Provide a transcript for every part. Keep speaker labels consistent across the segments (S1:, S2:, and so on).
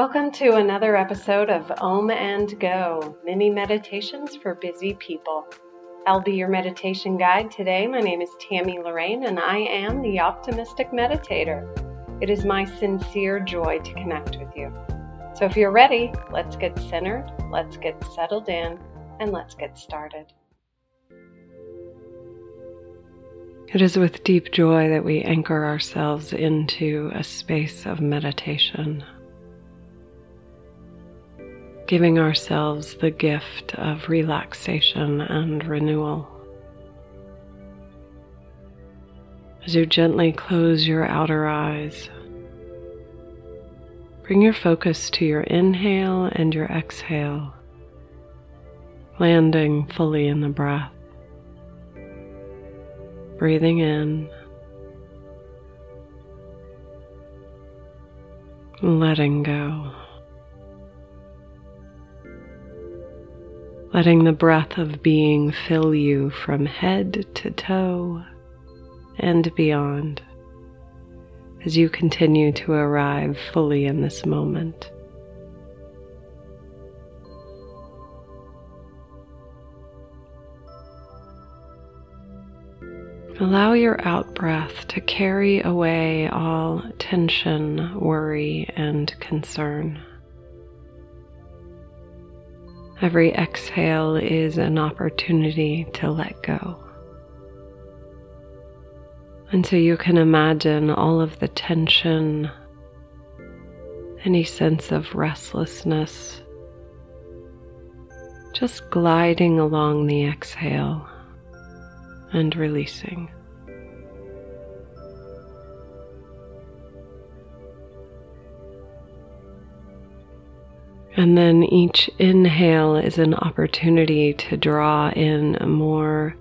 S1: Welcome to another episode of Om and Go Mini Meditations for Busy People. I'll be your meditation guide today. My name is Tammy Lorraine, and I am the Optimistic Meditator. It is my sincere joy to connect with you. So, if you're ready, let's get centered, let's get settled in, and let's get started. It is with deep joy that we anchor ourselves into a space of meditation giving ourselves the gift of relaxation and renewal. As you gently close your outer eyes, bring your focus to your inhale and your exhale, landing fully in the breath. Breathing in, letting go. Letting the breath of being fill you from head to toe and beyond as you continue to arrive fully in this moment. Allow your out breath to carry away all tension, worry, and concern. Every exhale is an opportunity to let go. And so you can imagine all of the tension, any sense of restlessness, just gliding along the exhale and releasing. And then each inhale is an opportunity to draw in more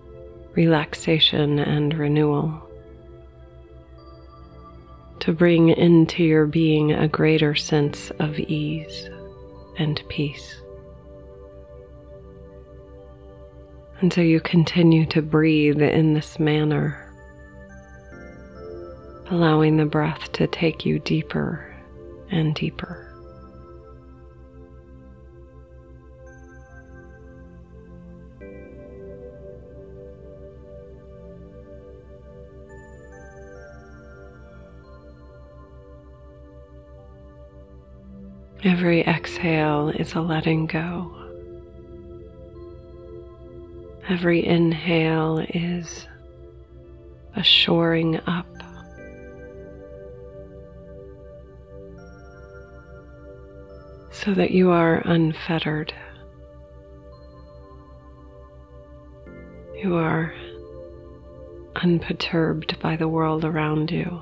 S1: relaxation and renewal. To bring into your being a greater sense of ease and peace. And so you continue to breathe in this manner, allowing the breath to take you deeper and deeper. Every exhale is a letting go. Every inhale is a shoring up. So that you are unfettered. You are unperturbed by the world around you.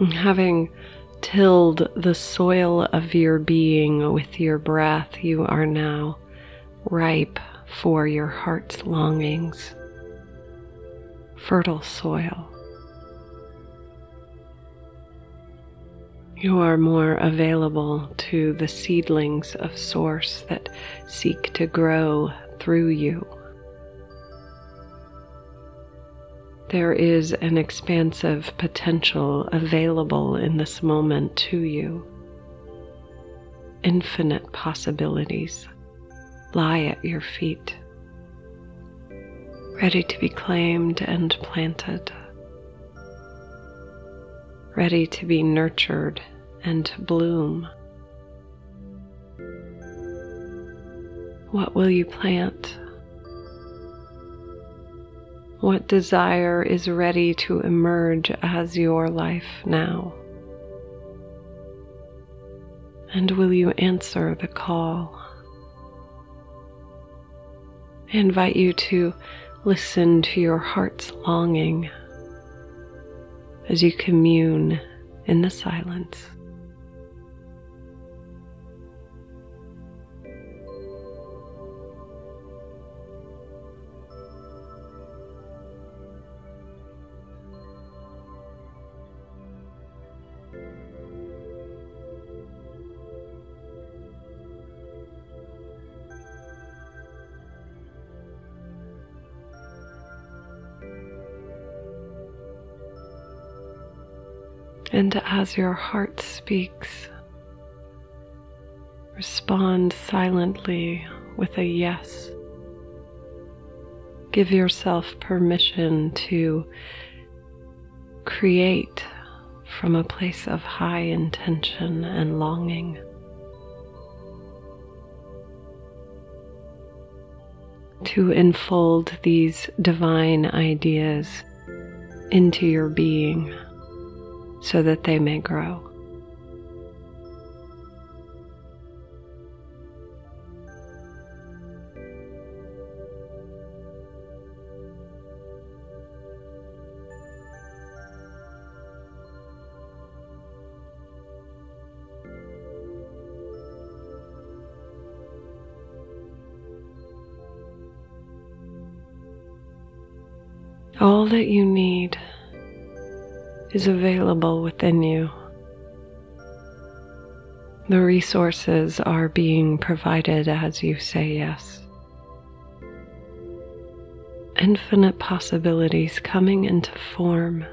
S1: Having tilled the soil of your being with your breath, you are now ripe for your heart's longings, fertile soil. You are more available to the seedlings of Source that seek to grow through you. There is an expansive potential available in this moment to you. Infinite possibilities lie at your feet, ready to be claimed and planted, ready to be nurtured and bloom. What will you plant? What desire is ready to emerge as your life now? And will you answer the call? I invite you to listen to your heart's longing as you commune in the silence. And as your heart speaks, respond silently with a yes. Give yourself permission to create from a place of high intention and longing. To enfold these divine ideas into your being so that they may grow. All that you need is available within you. The resources are being provided as you say yes. Infinite possibilities coming into form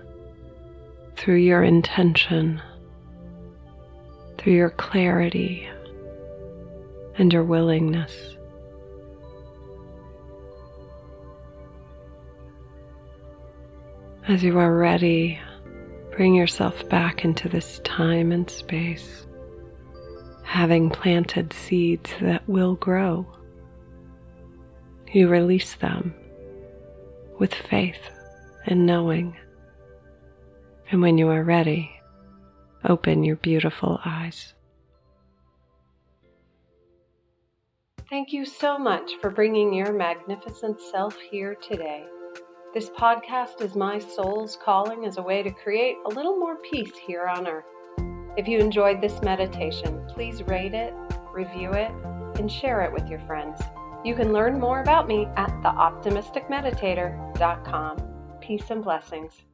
S1: through your intention, through your clarity, and your willingness. As you are ready, bring yourself back into this time and space, having planted seeds that will grow. You release them with faith and knowing. And when you are ready, open your beautiful eyes. Thank you so much for bringing your magnificent self here today. This podcast is my soul's calling as a way to create a little more peace here on earth. If you enjoyed this meditation, please rate it, review it, and share it with your friends. You can learn more about me at theoptimisticmeditator.com. Peace and blessings.